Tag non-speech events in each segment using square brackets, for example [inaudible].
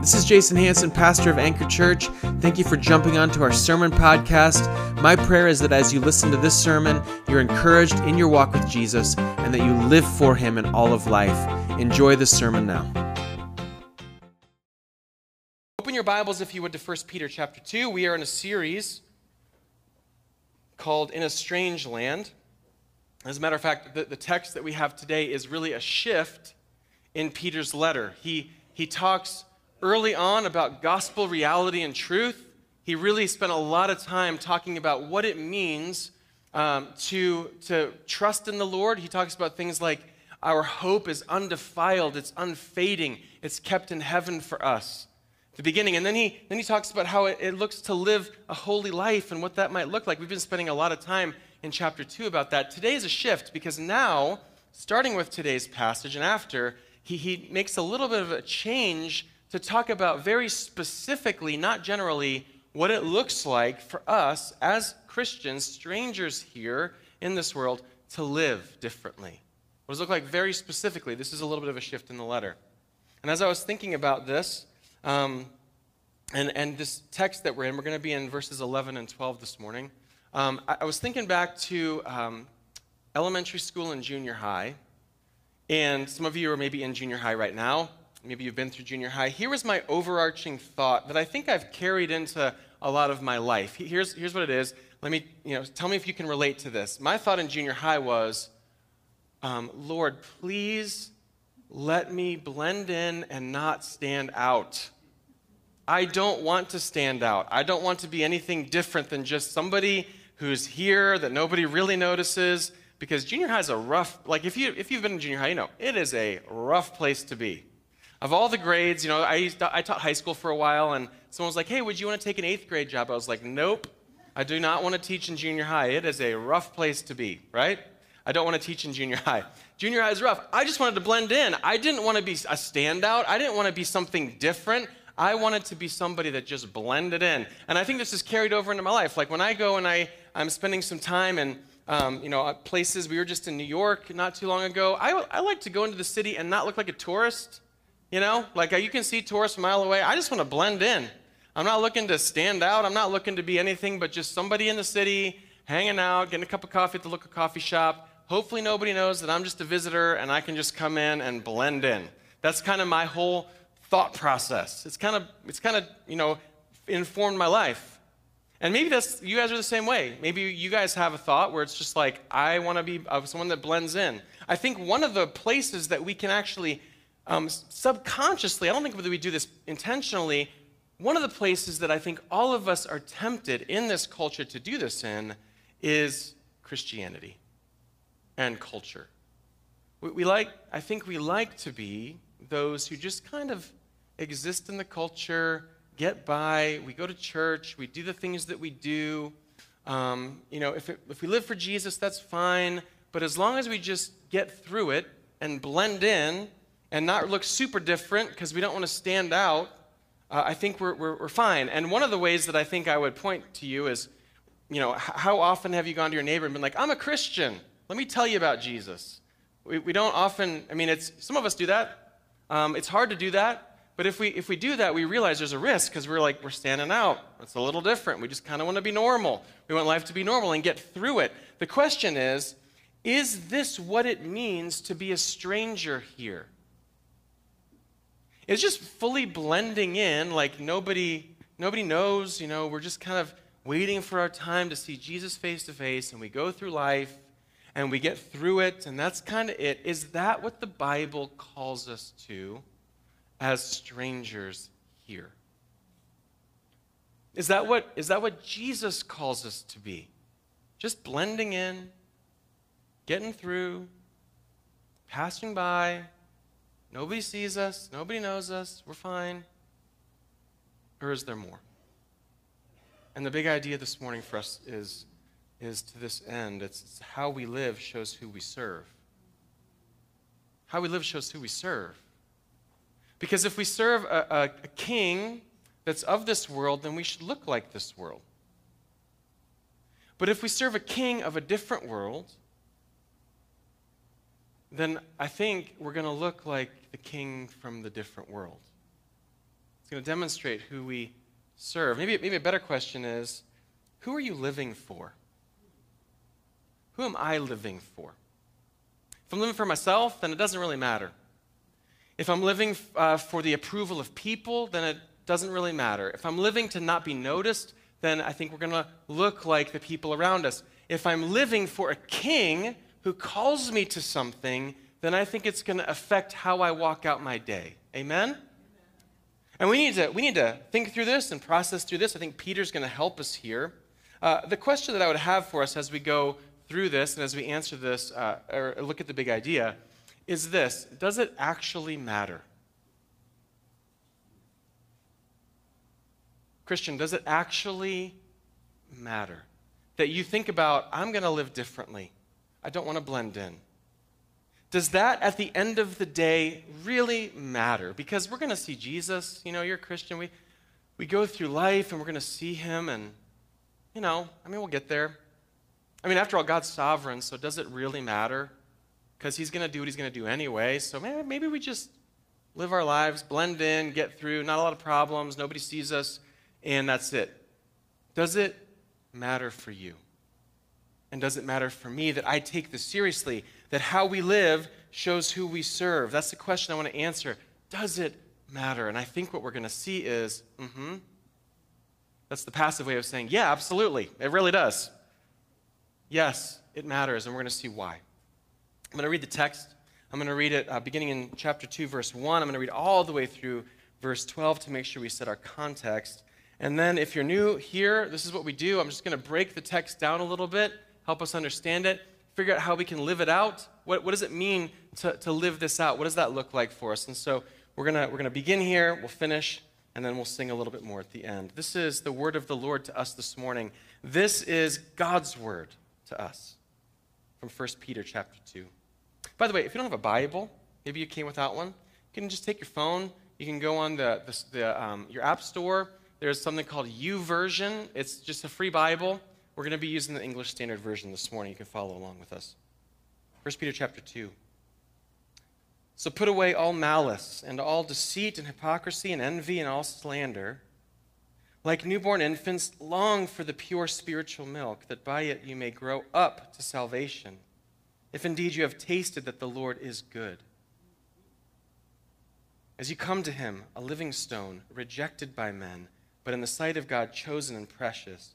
This is Jason Hansen, pastor of Anchor Church. Thank you for jumping onto our sermon podcast. My prayer is that as you listen to this sermon, you're encouraged in your walk with Jesus and that you live for him in all of life. Enjoy the sermon now. Open your Bibles if you would to 1 Peter chapter 2. We are in a series called In a Strange Land. As a matter of fact, the, the text that we have today is really a shift in Peter's letter. He, he talks early on about gospel reality and truth. He really spent a lot of time talking about what it means um, to, to trust in the Lord. He talks about things like our hope is undefiled, it's unfading, it's kept in heaven for us. The beginning. And then he, then he talks about how it, it looks to live a holy life and what that might look like. We've been spending a lot of time in chapter 2 about that. Today is a shift because now, starting with today's passage and after, he, he makes a little bit of a change to talk about very specifically, not generally, what it looks like for us as Christians, strangers here in this world, to live differently. What does it look like very specifically? This is a little bit of a shift in the letter. And as I was thinking about this, um, and, and this text that we're in, we're going to be in verses 11 and 12 this morning. Um, I, I, was thinking back to um, elementary school and junior high. And some of you are maybe in junior high right now. Maybe you've been through junior high. Here was my overarching thought that I think I've carried into a lot of my life. Here's, here's what it is. Let me, you know, tell me if you can relate to this. My thought in junior high was, um, Lord, please let me blend in and not stand out. I don't want to stand out. I don't want to be anything different than just somebody who's here that nobody really notices because junior high is a rough like if you if you've been in junior high, you know, it is a rough place to be. Of all the grades, you know, I, to, I taught high school for a while, and someone was like, hey, would you want to take an eighth grade job? I was like, nope, I do not want to teach in junior high. It is a rough place to be, right? I don't want to teach in junior high. Junior high is rough. I just wanted to blend in. I didn't want to be a standout. I didn't want to be something different. I wanted to be somebody that just blended in. And I think this is carried over into my life. Like when I go and I, I'm spending some time in um, you know, places, we were just in New York not too long ago. I, I like to go into the city and not look like a tourist. You know, like uh, you can see tourists a mile away. I just want to blend in. I'm not looking to stand out. I'm not looking to be anything but just somebody in the city, hanging out, getting a cup of coffee at the local coffee shop. Hopefully, nobody knows that I'm just a visitor and I can just come in and blend in. That's kind of my whole thought process. It's kind of, it's kind of, you know, informed my life. And maybe that's, you guys are the same way. Maybe you guys have a thought where it's just like, I want to be of someone that blends in. I think one of the places that we can actually um, subconsciously, I don't think that we do this intentionally, one of the places that I think all of us are tempted in this culture to do this in is Christianity and culture. We, we like, I think we like to be those who just kind of exist in the culture, get by, we go to church, we do the things that we do. Um, you know, if, it, if we live for Jesus, that's fine. But as long as we just get through it and blend in, and not look super different because we don't want to stand out, uh, I think we're, we're, we're, fine. And one of the ways that I think I would point to you is, you know, how often have you gone to your neighbor and been like, I'm a Christian. Let me tell you about Jesus. We, we don't often, I mean, it's, some of us do that. Um, it's hard to do that. But if we, if we do that, we realize there's a risk because we're like, we're standing out. It's a little different. We just kind of want to be normal. We want life to be normal and get through it. The question is, is this what it means to be a stranger here? It's just fully blending in, like nobody, nobody knows, you know, we're just kind of waiting for our time to see Jesus face to face, and we go through life and we get through it, and that's kind of it. Is that what the Bible calls us to as strangers here? Is that what, is that what Jesus calls us to be? Just blending in, getting through, passing by, Nobody sees us, nobody knows us, we're fine. Or is there more? And the big idea this morning for us is, is to this end it's, it's how we live shows who we serve. How we live shows who we serve. Because if we serve a, a, a king that's of this world, then we should look like this world. But if we serve a king of a different world, then I think we're going to look like the king from the different world. It's going to demonstrate who we serve. Maybe, maybe a better question is who are you living for? Who am I living for? If I'm living for myself, then it doesn't really matter. If I'm living uh, for the approval of people, then it doesn't really matter. If I'm living to not be noticed, then I think we're going to look like the people around us. If I'm living for a king who calls me to something, then I think it's going to affect how I walk out my day. Amen? And we need, to, we need to think through this and process through this. I think Peter's going to help us here. Uh, the question that I would have for us as we go through this and as we answer this uh, or look at the big idea is this Does it actually matter? Christian, does it actually matter that you think about, I'm going to live differently? I don't want to blend in. Does that at the end of the day really matter? Because we're going to see Jesus. You know, you're a Christian. We, we go through life and we're going to see him, and, you know, I mean, we'll get there. I mean, after all, God's sovereign, so does it really matter? Because he's going to do what he's going to do anyway. So maybe, maybe we just live our lives, blend in, get through, not a lot of problems, nobody sees us, and that's it. Does it matter for you? And does it matter for me that I take this seriously? That how we live shows who we serve? That's the question I want to answer. Does it matter? And I think what we're going to see is, mm hmm. That's the passive way of saying, yeah, absolutely. It really does. Yes, it matters, and we're going to see why. I'm going to read the text. I'm going to read it uh, beginning in chapter 2, verse 1. I'm going to read all the way through verse 12 to make sure we set our context. And then, if you're new here, this is what we do. I'm just going to break the text down a little bit help us understand it, figure out how we can live it out. What, what does it mean to, to live this out? What does that look like for us? And so we're going we're going to begin here, we'll finish, and then we'll sing a little bit more at the end. This is the word of the Lord to us this morning. This is God's word to us from 1 Peter chapter 2. By the way, if you don't have a Bible, maybe you came without one, you can just take your phone. You can go on the, the, the um, your app store. There's something called YouVersion. It's just a free Bible. We're going to be using the English Standard Version this morning. You can follow along with us. 1 Peter chapter 2. So put away all malice and all deceit and hypocrisy and envy and all slander. Like newborn infants, long for the pure spiritual milk, that by it you may grow up to salvation, if indeed you have tasted that the Lord is good. As you come to him, a living stone, rejected by men, but in the sight of God chosen and precious,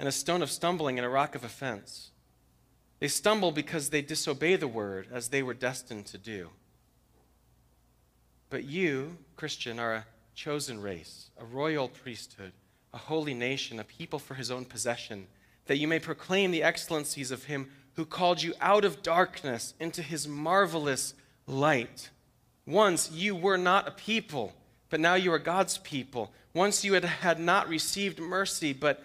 and a stone of stumbling and a rock of offense. They stumble because they disobey the word as they were destined to do. But you, Christian, are a chosen race, a royal priesthood, a holy nation, a people for his own possession, that you may proclaim the excellencies of him who called you out of darkness into his marvelous light. Once you were not a people, but now you are God's people. Once you had, had not received mercy, but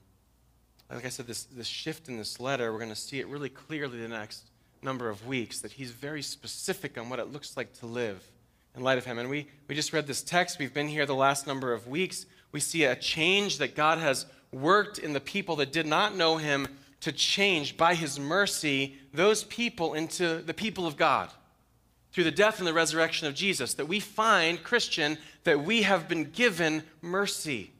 like I said, this, this shift in this letter, we're going to see it really clearly the next number of weeks, that he's very specific on what it looks like to live in light of him. And we, we just read this text. We've been here the last number of weeks. We see a change that God has worked in the people that did not know him to change by his mercy those people into the people of God through the death and the resurrection of Jesus. That we find, Christian, that we have been given mercy,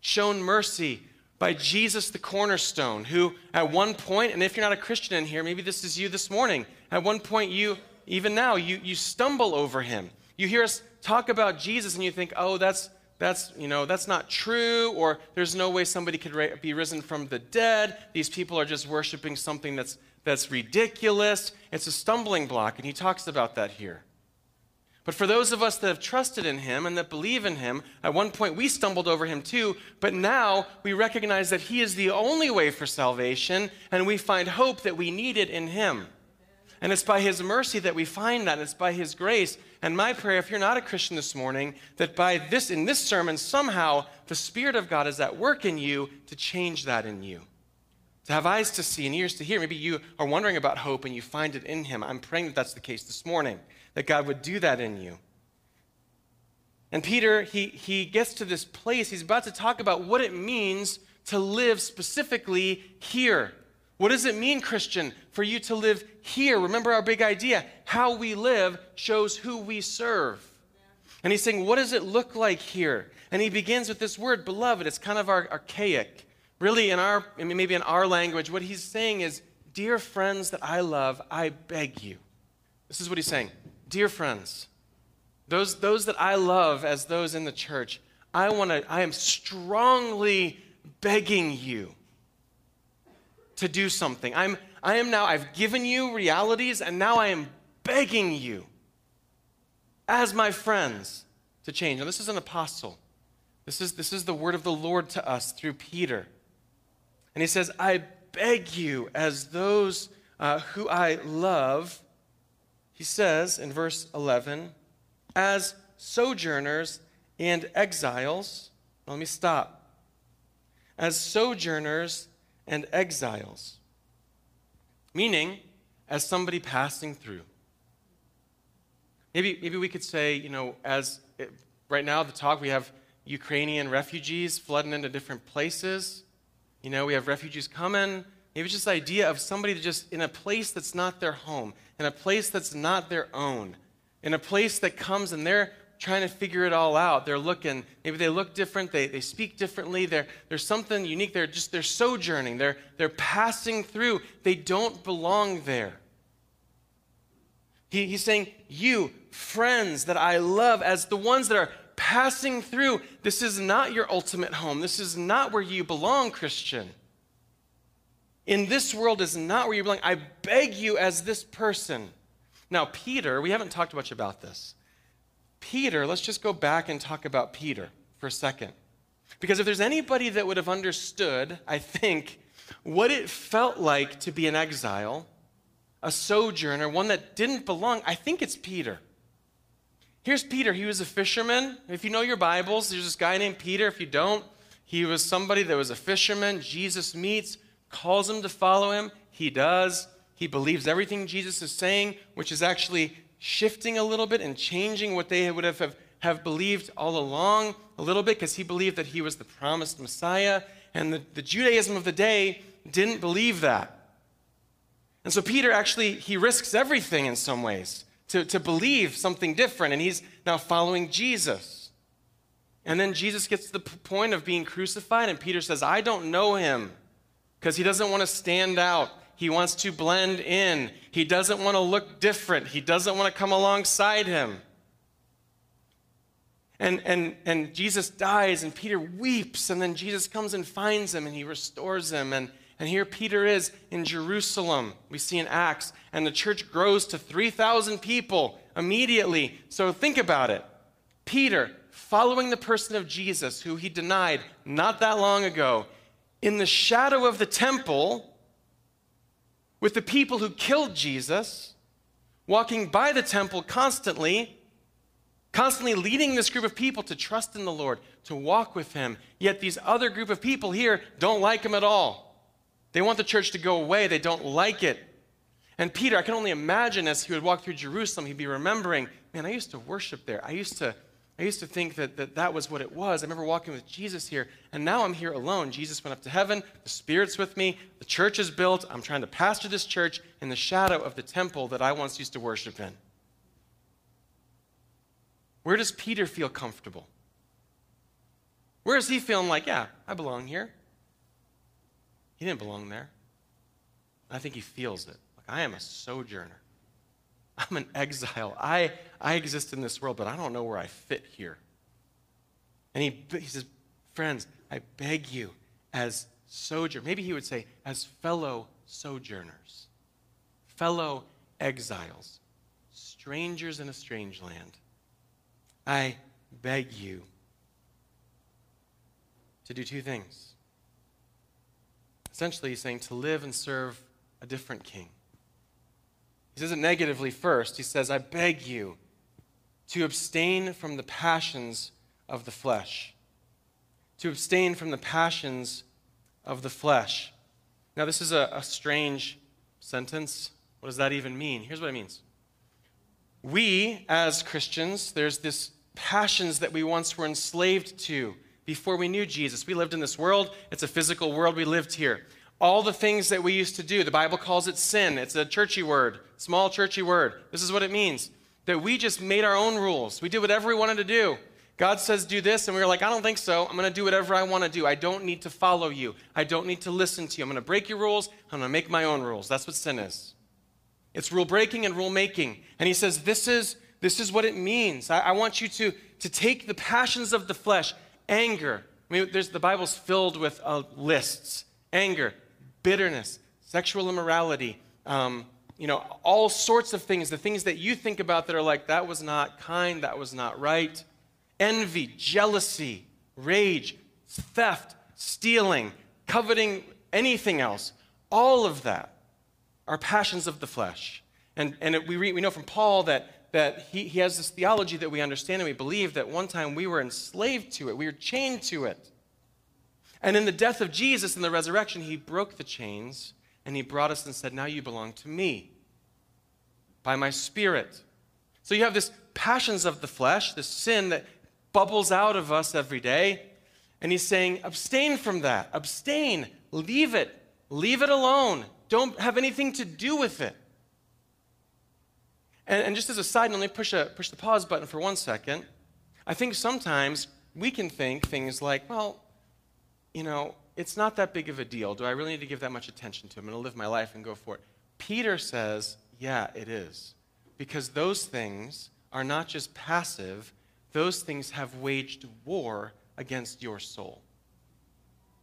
shown mercy by Jesus the cornerstone, who at one point, and if you're not a Christian in here, maybe this is you this morning, at one point you, even now, you, you stumble over him. You hear us talk about Jesus and you think, oh, that's, that's, you know, that's not true, or there's no way somebody could ra- be risen from the dead. These people are just worshiping something that's, that's ridiculous. It's a stumbling block, and he talks about that here. But for those of us that have trusted in him and that believe in him, at one point we stumbled over him too, but now we recognize that he is the only way for salvation, and we find hope that we need it in him. And it's by his mercy that we find that. It's by his grace. And my prayer, if you're not a Christian this morning, that by this, in this sermon, somehow the Spirit of God is at work in you to change that in you. To have eyes to see and ears to hear. Maybe you are wondering about hope and you find it in him. I'm praying that that's the case this morning that God would do that in you. And Peter, he, he gets to this place, he's about to talk about what it means to live specifically here. What does it mean, Christian, for you to live here? Remember our big idea how we live shows who we serve. And he's saying, What does it look like here? And he begins with this word, beloved. It's kind of archaic. Really, in our, maybe in our language, what he's saying is, Dear friends that I love, I beg you. This is what he's saying. Dear friends, those, those that I love as those in the church, I want to, I am strongly begging you to do something. I'm, I am now, I've given you realities, and now I am begging you as my friends to change. Now, this is an apostle. This is, this is the word of the Lord to us through Peter. And he says, I beg you, as those uh, who I love, he says in verse 11, as sojourners and exiles, let me stop. As sojourners and exiles, meaning as somebody passing through. Maybe, maybe we could say, you know, as it, right now, the talk, we have Ukrainian refugees flooding into different places. You know, we have refugees coming. Maybe it's just the idea of somebody just in a place that's not their home, in a place that's not their own, in a place that comes and they're trying to figure it all out. They're looking, maybe they look different, they, they speak differently, they're, there's something unique. They're just, they're sojourning, they're, they're passing through. They don't belong there. He, he's saying, You, friends that I love, as the ones that are passing through, this is not your ultimate home. This is not where you belong, Christian. In this world is not where you belong. I beg you, as this person. Now, Peter, we haven't talked much about this. Peter, let's just go back and talk about Peter for a second. Because if there's anybody that would have understood, I think, what it felt like to be an exile, a sojourner, one that didn't belong, I think it's Peter. Here's Peter. He was a fisherman. If you know your Bibles, there's this guy named Peter. If you don't, he was somebody that was a fisherman. Jesus meets, calls him to follow him. He does. He believes everything Jesus is saying, which is actually shifting a little bit and changing what they would have, have, have believed all along a little bit because he believed that he was the promised Messiah. And the, the Judaism of the day didn't believe that. And so Peter actually, he risks everything in some ways to, to believe something different. And he's now following Jesus. And then Jesus gets to the point of being crucified, and Peter says, I don't know him because he doesn't want to stand out. He wants to blend in. He doesn't want to look different. He doesn't want to come alongside him. And, and, and Jesus dies, and Peter weeps, and then Jesus comes and finds him, and he restores him. And, and here Peter is in Jerusalem, we see in Acts, and the church grows to 3,000 people immediately. So think about it. Peter, following the person of Jesus, who he denied not that long ago, in the shadow of the temple with the people who killed Jesus, walking by the temple constantly, constantly leading this group of people to trust in the Lord, to walk with Him. Yet these other group of people here don't like Him at all. They want the church to go away, they don't like it. And Peter, I can only imagine as he would walk through Jerusalem, he'd be remembering, man, I used to worship there. I used to I used to think that, that that was what it was. I remember walking with Jesus here, and now I'm here alone. Jesus went up to heaven, the Spirit's with me, the church is built. I'm trying to pastor this church in the shadow of the temple that I once used to worship in. Where does Peter feel comfortable? Where is he feeling like, yeah, I belong here? He didn't belong there. I think he feels it. Like, I am a sojourner. I'm an exile. I, I exist in this world, but I don't know where I fit here. And he, he says, Friends, I beg you, as sojourners, maybe he would say, as fellow sojourners, fellow exiles, strangers in a strange land, I beg you to do two things. Essentially, he's saying to live and serve a different king. He says it negatively first. He says, I beg you to abstain from the passions of the flesh. To abstain from the passions of the flesh. Now, this is a, a strange sentence. What does that even mean? Here's what it means. We, as Christians, there's this passions that we once were enslaved to before we knew Jesus. We lived in this world, it's a physical world, we lived here. All the things that we used to do, the Bible calls it sin. It's a churchy word, small churchy word. This is what it means that we just made our own rules. We did whatever we wanted to do. God says, do this, and we were like, I don't think so. I'm going to do whatever I want to do. I don't need to follow you. I don't need to listen to you. I'm going to break your rules. I'm going to make my own rules. That's what sin is. It's rule breaking and rule making. And he says, this is, this is what it means. I, I want you to, to take the passions of the flesh, anger. I mean, there's, the Bible's filled with uh, lists anger, bitterness, sexual immorality, um, you know, all sorts of things, the things that you think about that are like, that was not kind, that was not right. Envy, jealousy, rage, theft, stealing, coveting anything else. All of that are passions of the flesh. And, and it, we, we know from Paul that, that he, he has this theology that we understand and we believe that one time we were enslaved to it, we were chained to it. And in the death of Jesus and the resurrection, he broke the chains and he brought us and said, Now you belong to me by my spirit. So you have this passions of the flesh, this sin that bubbles out of us every day. And he's saying, abstain from that. Abstain. Leave it. Leave it alone. Don't have anything to do with it. And, and just as a side note, let me push, a, push the pause button for one second. I think sometimes we can think things like, well, you know, it's not that big of a deal. Do I really need to give that much attention to it? I'm going to live my life and go for it. Peter says, yeah, it is. Because those things are not just passive, those things have waged war against your soul.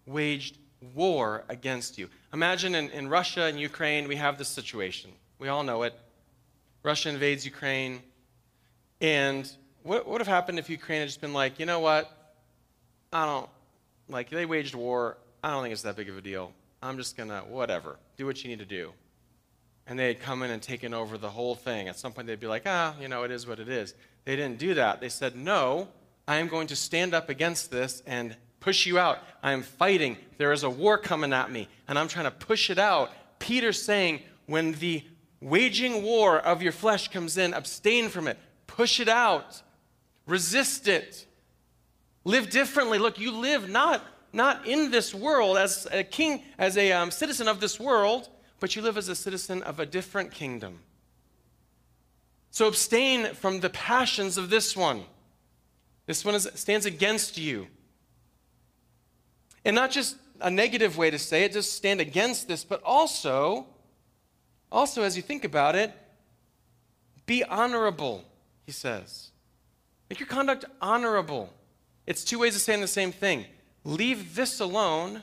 Waged war against you. Imagine in, in Russia and Ukraine, we have this situation. We all know it. Russia invades Ukraine. And what would have happened if Ukraine had just been like, you know what? I don't, like, they waged war. I don't think it's that big of a deal. I'm just going to, whatever, do what you need to do. And they had come in and taken over the whole thing. At some point, they'd be like, ah, you know, it is what it is. They didn't do that. They said, no, I am going to stand up against this and push you out. I am fighting. There is a war coming at me, and I'm trying to push it out. Peter's saying, when the waging war of your flesh comes in, abstain from it, push it out, resist it. Live differently. Look, you live not, not in this world as a king, as a um, citizen of this world, but you live as a citizen of a different kingdom. So abstain from the passions of this one. This one is, stands against you. And not just a negative way to say it, just stand against this, but also, also as you think about it, be honorable, he says. Make your conduct honorable. It's two ways of saying the same thing. Leave this alone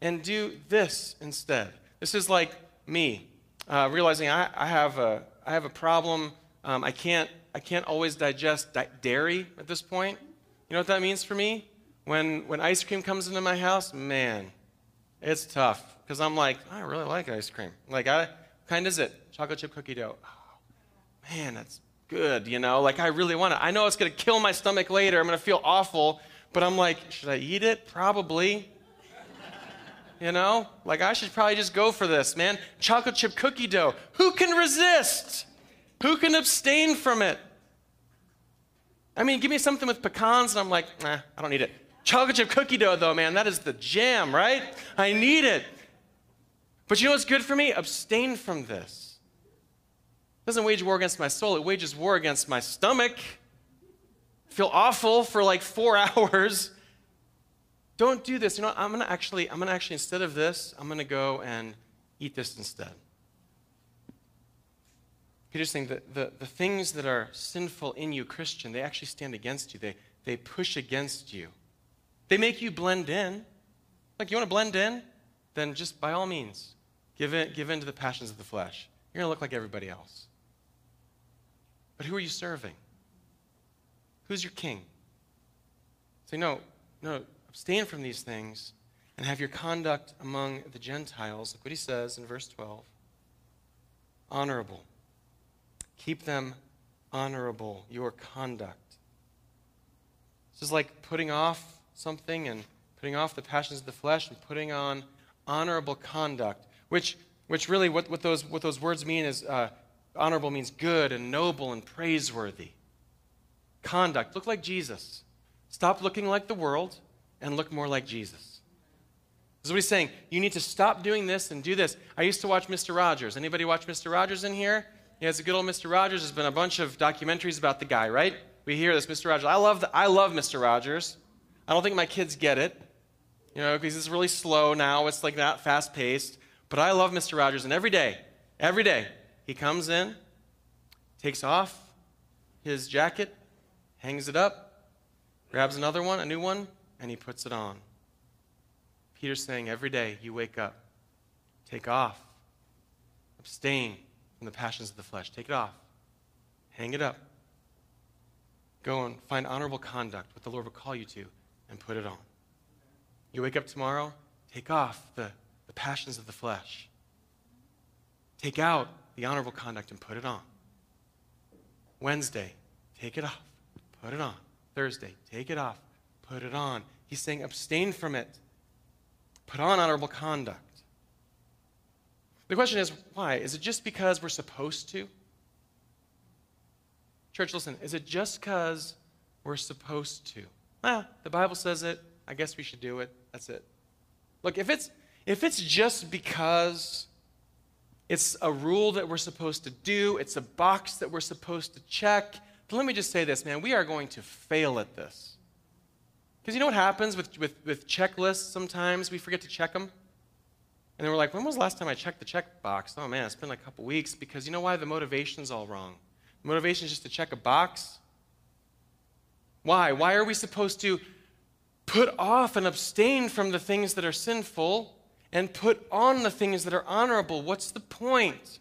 and do this instead. This is like me uh, realizing I, I, have a, I have a problem. Um, I, can't, I can't always digest di- dairy at this point. You know what that means for me? When, when ice cream comes into my house, man, it's tough because I'm like, I really like ice cream. Like, I, what kind is it? Chocolate chip cookie dough. Oh, man, that's good, you know? Like, I really want it. I know it's going to kill my stomach later. I'm going to feel awful, but I'm like, should I eat it? Probably. You know? Like, I should probably just go for this, man. Chocolate chip cookie dough. Who can resist? Who can abstain from it? I mean, give me something with pecans, and I'm like, nah, I don't need it. Chocolate chip cookie dough, though, man, that is the jam, right? I need it. But you know what's good for me? Abstain from this. It doesn't wage war against my soul, it wages war against my stomach. I feel awful for like four [laughs] hours. Don't do this. You know, I'm gonna actually, I'm gonna actually, instead of this, I'm gonna go and eat this instead. Peter's saying that the, the things that are sinful in you, Christian, they actually stand against you. They, they push against you. They make you blend in. Like, you want to blend in? Then just by all means, give in, give in to the passions of the flesh. You're going to look like everybody else. But who are you serving? Who's your king? Say, no, no, abstain from these things and have your conduct among the Gentiles, look what he says in verse 12, honorable. Keep them honorable, your conduct. This is like putting off something and putting off the passions of the flesh and putting on honorable conduct, which, which really what, what, those, what those words mean is uh, honorable means good and noble and praiseworthy. Conduct, look like Jesus. Stop looking like the world and look more like Jesus. This is what he's saying. You need to stop doing this and do this. I used to watch Mr. Rogers. Anybody watch Mr. Rogers in here? Yeah, it's a good old Mr. Rogers. There's been a bunch of documentaries about the guy, right? We hear this, Mr. Rogers. I love, the, I love Mr. Rogers. I don't think my kids get it, you know, because it's really slow now. It's like not fast paced. But I love Mr. Rogers, and every day, every day, he comes in, takes off his jacket, hangs it up, grabs another one, a new one, and he puts it on. Peter's saying every day you wake up, take off, abstain from the passions of the flesh. Take it off, hang it up. Go and find honorable conduct, what the Lord will call you to, and put it on. You wake up tomorrow, take off the, the passions of the flesh. Take out the honorable conduct and put it on. Wednesday, take it off, put it on. Thursday, take it off, put it on. He's saying abstain from it. Put on honorable conduct. The question is, why? Is it just because we're supposed to? Church, listen, is it just because we're supposed to? Ah, the Bible says it. I guess we should do it. That's it. Look, if it's if it's just because it's a rule that we're supposed to do, it's a box that we're supposed to check, then let me just say this, man, we are going to fail at this. Because you know what happens with, with, with checklists sometimes? We forget to check them. And then we're like, when was the last time I checked the check box? Oh man, it's been like a couple weeks because you know why? The motivation's all wrong. The motivation is just to check a box. Why? Why are we supposed to put off and abstain from the things that are sinful and put on the things that are honorable? What's the point?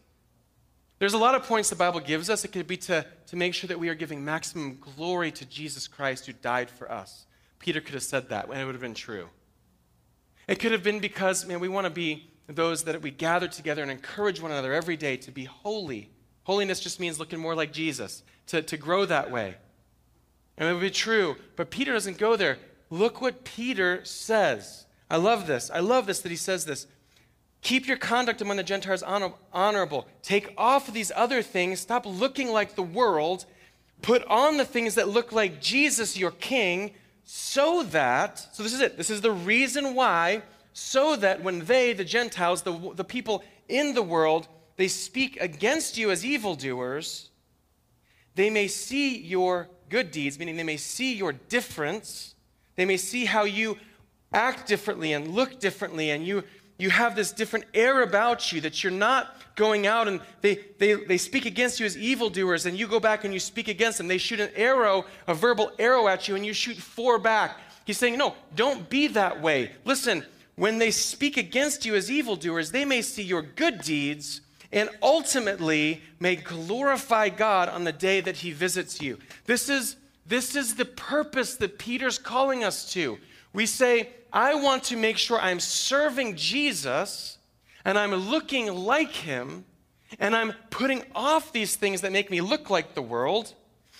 There's a lot of points the Bible gives us. It could be to, to make sure that we are giving maximum glory to Jesus Christ who died for us. Peter could have said that, and it would have been true. It could have been because, man, we want to be those that we gather together and encourage one another every day to be holy. Holiness just means looking more like Jesus, to, to grow that way. And it would be true. But Peter doesn't go there. Look what Peter says. I love this. I love this that he says this. Keep your conduct among the Gentiles honor- honorable. Take off these other things. Stop looking like the world. Put on the things that look like Jesus, your King so that, so this is it, this is the reason why, so that when they, the Gentiles, the, the people in the world, they speak against you as evildoers, they may see your good deeds, meaning they may see your difference, they may see how you act differently and look differently, and you, you have this different air about you that you're not going out and they, they, they speak against you as evildoers, and you go back and you speak against them. They shoot an arrow, a verbal arrow at you, and you shoot four back. He's saying, No, don't be that way. Listen, when they speak against you as evildoers, they may see your good deeds and ultimately may glorify God on the day that he visits you. This is, this is the purpose that Peter's calling us to. We say, I want to make sure I'm serving Jesus and I'm looking like him, and I'm putting off these things that make me look like the world.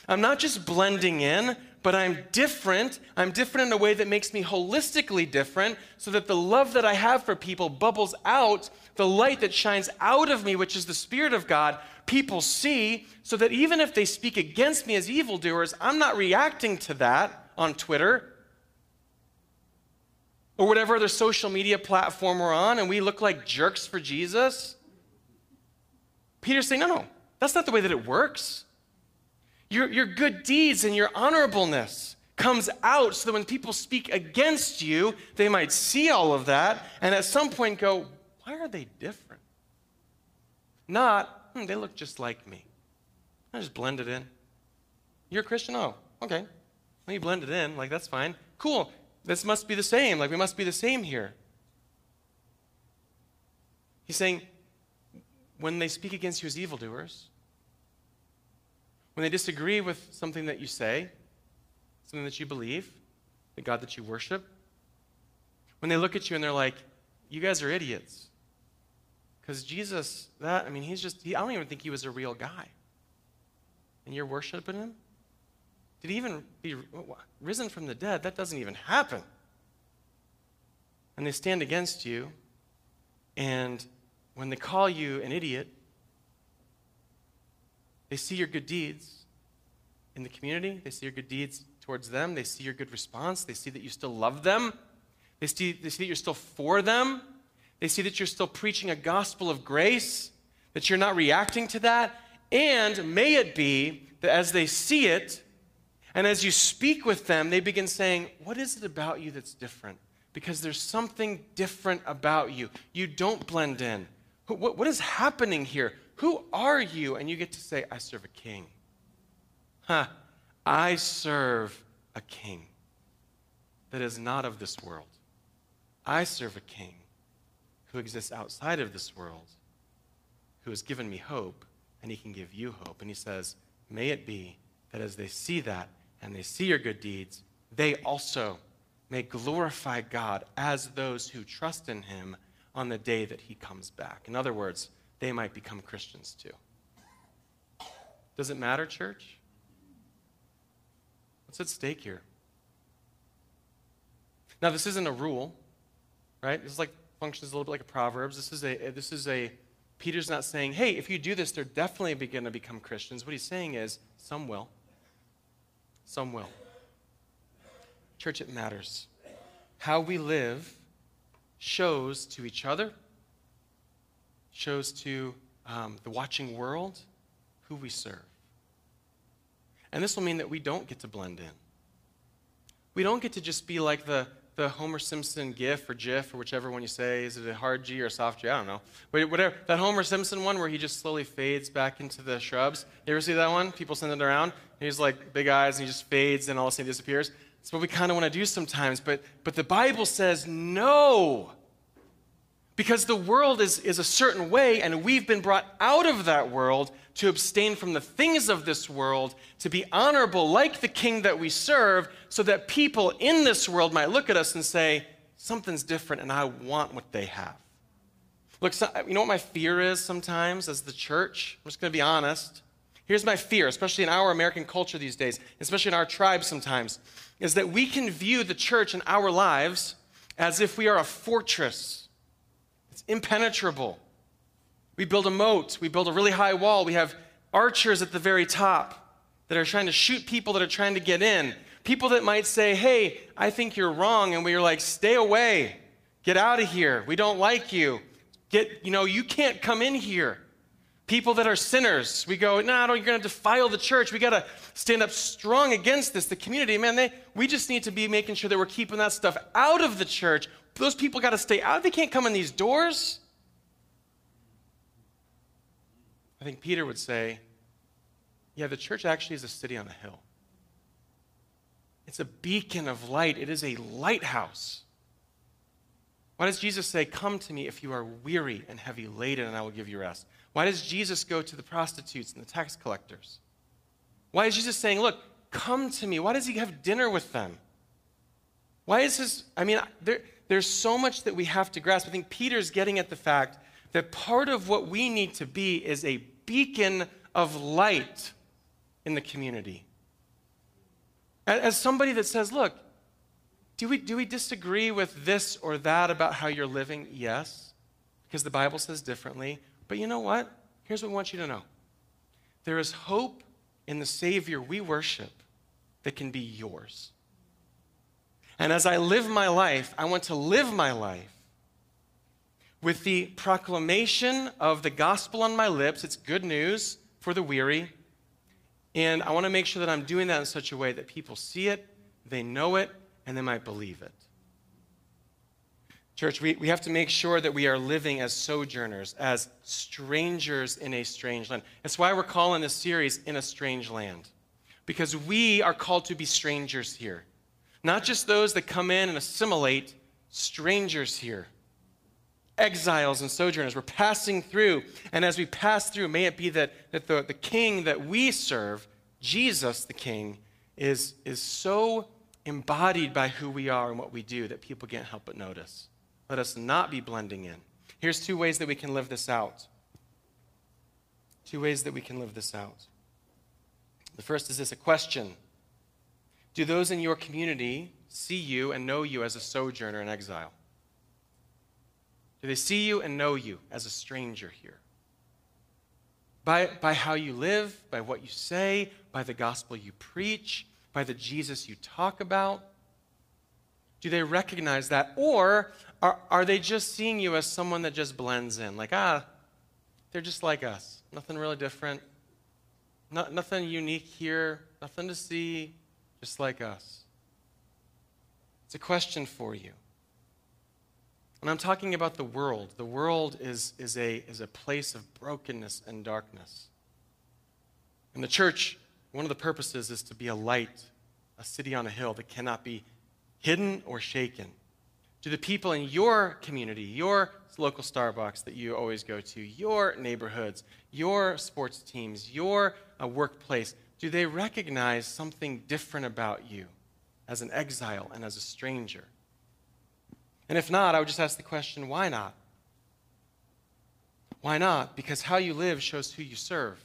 I'm not just blending in, but I'm different. I'm different in a way that makes me holistically different so that the love that I have for people bubbles out, the light that shines out of me, which is the Spirit of God, people see, so that even if they speak against me as evildoers, I'm not reacting to that on Twitter or whatever other social media platform we're on and we look like jerks for Jesus? Peter's saying, no, no, that's not the way that it works. Your, your good deeds and your honorableness comes out so that when people speak against you, they might see all of that and at some point go, why are they different? Not, hmm, they look just like me. I just blend it in. You're a Christian? Oh, okay. Well, you blend it in. Like, that's fine. Cool. This must be the same. Like, we must be the same here. He's saying, when they speak against you as evildoers, when they disagree with something that you say, something that you believe, the God that you worship, when they look at you and they're like, you guys are idiots. Because Jesus, that, I mean, he's just, he, I don't even think he was a real guy. And you're worshiping him? Did he even be risen from the dead? That doesn't even happen. And they stand against you, and when they call you an idiot, they see your good deeds in the community, they see your good deeds towards them, they see your good response, they see that you still love them, they see, they see that you're still for them, they see that you're still preaching a gospel of grace, that you're not reacting to that, and may it be that as they see it, and as you speak with them, they begin saying, What is it about you that's different? Because there's something different about you. You don't blend in. What, what is happening here? Who are you? And you get to say, I serve a king. Huh. I serve a king that is not of this world. I serve a king who exists outside of this world, who has given me hope, and he can give you hope. And he says, May it be that as they see that and they see your good deeds, they also may glorify God as those who trust in him on the day that he comes back. In other words, they might become Christians too. Does it matter, church? What's at stake here? Now, this isn't a rule, right? This is like functions a little bit like a Proverbs. This is a this is a Peter's not saying, hey, if you do this, they're definitely going to become Christians. What he's saying is, some will. Some will. Church, it matters. How we live shows to each other, shows to um, the watching world who we serve. And this will mean that we don't get to blend in. We don't get to just be like the, the Homer Simpson GIF or GIF or whichever one you say. Is it a hard G or a soft G? I don't know. But whatever. That Homer Simpson one where he just slowly fades back into the shrubs. You ever see that one? People send it around. He's like big eyes and he just fades and all of a sudden he disappears. That's what we kind of want to do sometimes. But, but the Bible says no. Because the world is, is a certain way, and we've been brought out of that world to abstain from the things of this world, to be honorable like the king that we serve, so that people in this world might look at us and say, Something's different, and I want what they have. Look, so, you know what my fear is sometimes as the church? I'm just going to be honest. Here's my fear, especially in our American culture these days, especially in our tribe sometimes, is that we can view the church and our lives as if we are a fortress. It's impenetrable. We build a moat, we build a really high wall, we have archers at the very top that are trying to shoot people that are trying to get in. People that might say, Hey, I think you're wrong. And we're like, Stay away. Get out of here. We don't like you. Get, you know, you can't come in here. People that are sinners, we go, no, no, you're going to defile the church. We got to stand up strong against this. The community, man, they, we just need to be making sure that we're keeping that stuff out of the church. Those people got to stay out. They can't come in these doors. I think Peter would say, yeah, the church actually is a city on a hill. It's a beacon of light, it is a lighthouse. Why does Jesus say, Come to me if you are weary and heavy laden, and I will give you rest? Why does Jesus go to the prostitutes and the tax collectors? Why is Jesus saying, Look, come to me? Why does he have dinner with them? Why is his, I mean, there, there's so much that we have to grasp. I think Peter's getting at the fact that part of what we need to be is a beacon of light in the community. As somebody that says, look, do we, do we disagree with this or that about how you're living? Yes, because the Bible says differently. But you know what? Here's what we want you to know there is hope in the Savior we worship that can be yours. And as I live my life, I want to live my life with the proclamation of the gospel on my lips. It's good news for the weary. And I want to make sure that I'm doing that in such a way that people see it, they know it, and they might believe it. Church, we, we have to make sure that we are living as sojourners, as strangers in a strange land. That's why we're calling this series In a Strange Land, because we are called to be strangers here Not just those that come in and assimilate, strangers here, exiles and sojourners. We're passing through. And as we pass through, may it be that, that the, the king that we serve, Jesus the king, is, is so embodied by who we are and what we do that people can't help but notice. Let us not be blending in. Here's two ways that we can live this out. Two ways that we can live this out. The first is this a question Do those in your community see you and know you as a sojourner in exile? Do they see you and know you as a stranger here? By, by how you live, by what you say, by the gospel you preach, by the Jesus you talk about? Do they recognize that? Or are, are they just seeing you as someone that just blends in? Like, ah, they're just like us. Nothing really different. Not, nothing unique here. Nothing to see. Just like us. It's a question for you. And I'm talking about the world. The world is, is, a, is a place of brokenness and darkness. And the church, one of the purposes is to be a light, a city on a hill that cannot be hidden or shaken. To the people in your community, your local Starbucks that you always go to, your neighborhoods, your sports teams, your uh, workplace, do they recognize something different about you as an exile and as a stranger? And if not, I would just ask the question why not? Why not? Because how you live shows who you serve.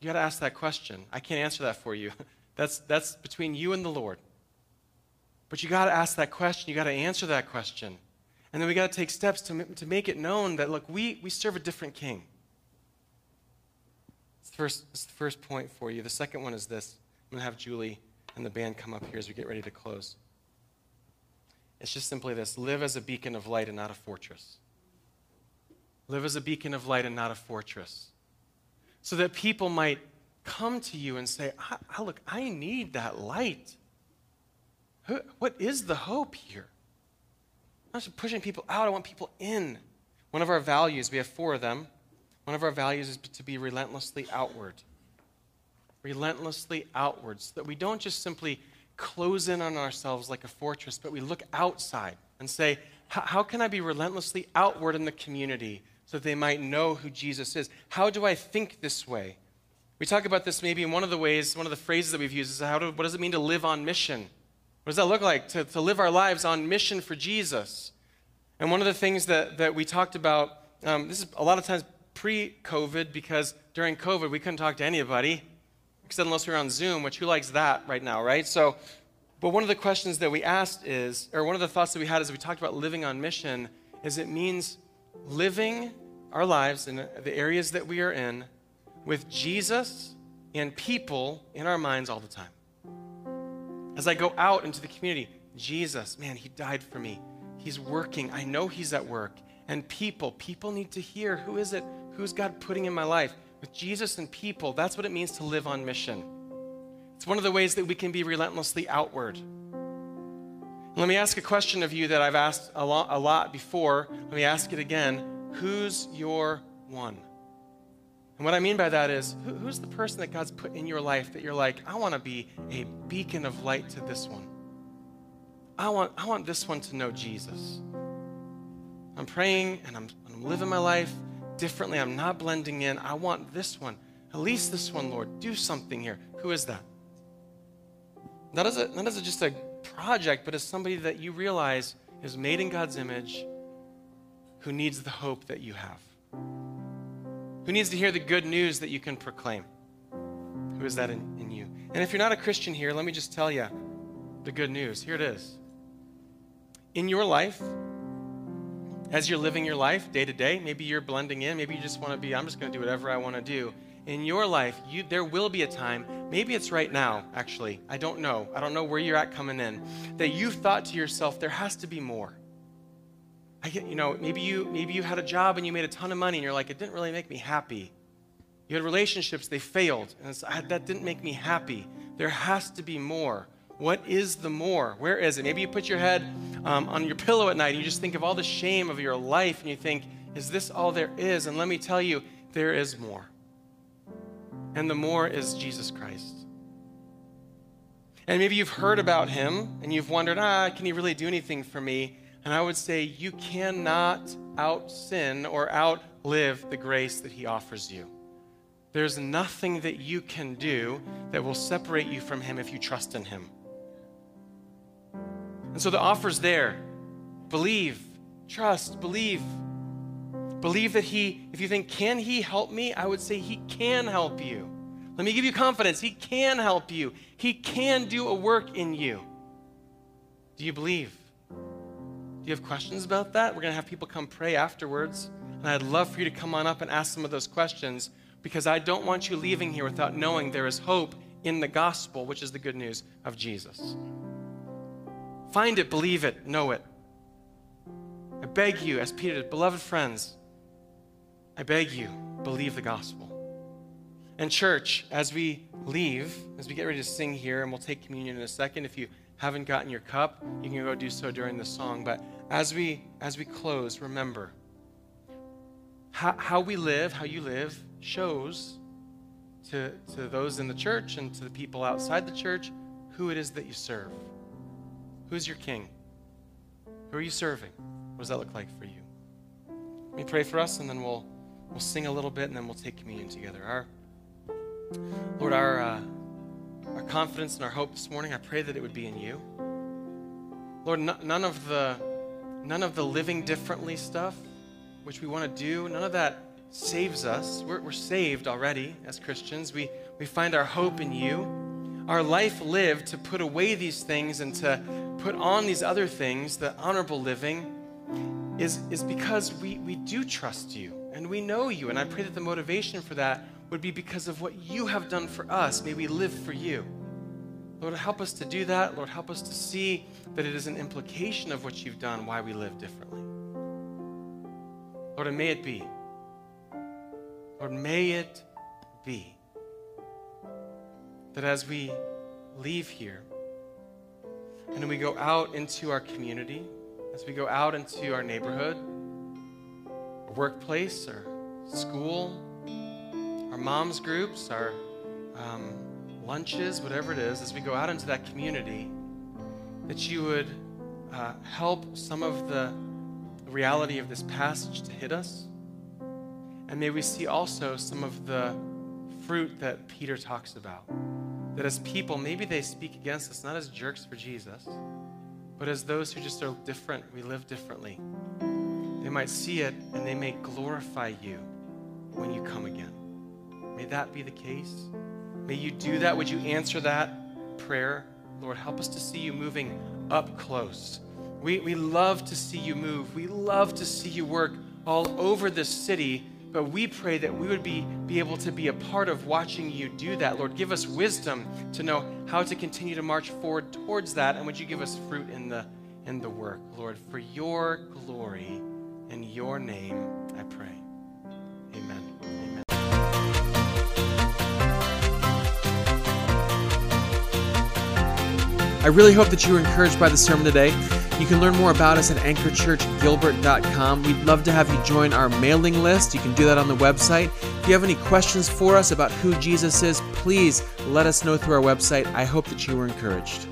You got to ask that question. I can't answer that for you. [laughs] That's, that's between you and the Lord. But you got to ask that question. You got to answer that question. And then we got to take steps to, to make it known that, look, we, we serve a different king. First, it's the first point for you. The second one is this. I'm going to have Julie and the band come up here as we get ready to close. It's just simply this live as a beacon of light and not a fortress. Live as a beacon of light and not a fortress. So that people might come to you and say, I, I Look, I need that light. What is the hope here? I'm not just pushing people out, I want people in. One of our values, we have four of them. One of our values is to be relentlessly outward. Relentlessly outward, so that we don't just simply close in on ourselves like a fortress, but we look outside and say, How can I be relentlessly outward in the community so that they might know who Jesus is? How do I think this way? We talk about this maybe in one of the ways, one of the phrases that we've used is how do, what does it mean to live on mission? What does that look like? To, to live our lives on mission for Jesus. And one of the things that, that we talked about, um, this is a lot of times pre COVID, because during COVID we couldn't talk to anybody except unless we were on Zoom, which who likes that right now, right? So, but one of the questions that we asked is, or one of the thoughts that we had as we talked about living on mission, is it means living our lives in the areas that we are in with Jesus and people in our minds all the time. As I go out into the community, Jesus, man, he died for me. He's working. I know he's at work. And people, people need to hear who is it? Who's God putting in my life? with Jesus and people, that's what it means to live on mission. It's one of the ways that we can be relentlessly outward. Let me ask a question of you that I've asked a lot, a lot before. Let me ask it again. Who's your one? And what I mean by that is, who, who's the person that God's put in your life that you're like, I want to be a beacon of light to this one? I want, I want this one to know Jesus. I'm praying and I'm, I'm living my life differently. I'm not blending in. I want this one. At least this one, Lord. Do something here. Who is that? Not as, a, not as a, just a project, but as somebody that you realize is made in God's image who needs the hope that you have. Who needs to hear the good news that you can proclaim? Who is that in, in you? And if you're not a Christian here, let me just tell you the good news. Here it is. In your life, as you're living your life day to day, maybe you're blending in, maybe you just want to be, I'm just going to do whatever I want to do. In your life, you, there will be a time, maybe it's right now, actually. I don't know. I don't know where you're at coming in, that you've thought to yourself, there has to be more. I get, you know, maybe you, maybe you had a job and you made a ton of money and you're like, it didn't really make me happy. You had relationships, they failed, and ah, that didn't make me happy. There has to be more. What is the more? Where is it? Maybe you put your head um, on your pillow at night and you just think of all the shame of your life and you think, is this all there is? And let me tell you, there is more. And the more is Jesus Christ. And maybe you've heard about him and you've wondered, ah, can he really do anything for me? And I would say you cannot out sin or outlive the grace that he offers you. There's nothing that you can do that will separate you from him if you trust in him. And so the offer's there. Believe, trust, believe. Believe that he, if you think, can he help me? I would say he can help you. Let me give you confidence. He can help you, he can do a work in you. Do you believe? Do you have questions about that? We're going to have people come pray afterwards. And I'd love for you to come on up and ask some of those questions because I don't want you leaving here without knowing there is hope in the gospel, which is the good news of Jesus. Find it, believe it, know it. I beg you, as Peter beloved friends, I beg you, believe the gospel. And, church, as we leave, as we get ready to sing here, and we'll take communion in a second, if you haven't gotten your cup, you can go do so during the song. But as we as we close, remember how, how we live, how you live, shows to, to those in the church and to the people outside the church who it is that you serve. Who's your king? Who are you serving? What does that look like for you? Let me pray for us, and then we'll we'll sing a little bit, and then we'll take communion together. Our Lord, our uh, our confidence and our hope this morning, I pray that it would be in you. Lord, none of the none of the living differently stuff, which we want to do, none of that saves us. We're, we're saved already as Christians. We, we find our hope in you. Our life lived to put away these things and to put on these other things, the honorable living, is, is because we, we do trust you and we know you. And I pray that the motivation for that would be because of what you have done for us. May we live for you. Lord, help us to do that. Lord, help us to see that it is an implication of what you've done, why we live differently. Lord, and may it be. Lord, may it be that as we leave here and we go out into our community, as we go out into our neighborhood, our workplace, our school, our moms groups, our um, lunches, whatever it is, as we go out into that community, that you would uh, help some of the reality of this passage to hit us and may we see also some of the fruit that Peter talks about. That as people, maybe they speak against us, not as jerks for Jesus, but as those who just are different, we live differently. They might see it and they may glorify you when you come again. May that be the case. May you do that. Would you answer that prayer? Lord, help us to see you moving up close. We, we love to see you move. We love to see you work all over this city but we pray that we would be, be able to be a part of watching you do that. Lord, give us wisdom to know how to continue to march forward towards that. And would you give us fruit in the, in the work, Lord, for your glory in your name, I pray. Amen. Amen. I really hope that you were encouraged by the sermon today. You can learn more about us at anchorchurchgilbert.com. We'd love to have you join our mailing list. You can do that on the website. If you have any questions for us about who Jesus is, please let us know through our website. I hope that you were encouraged.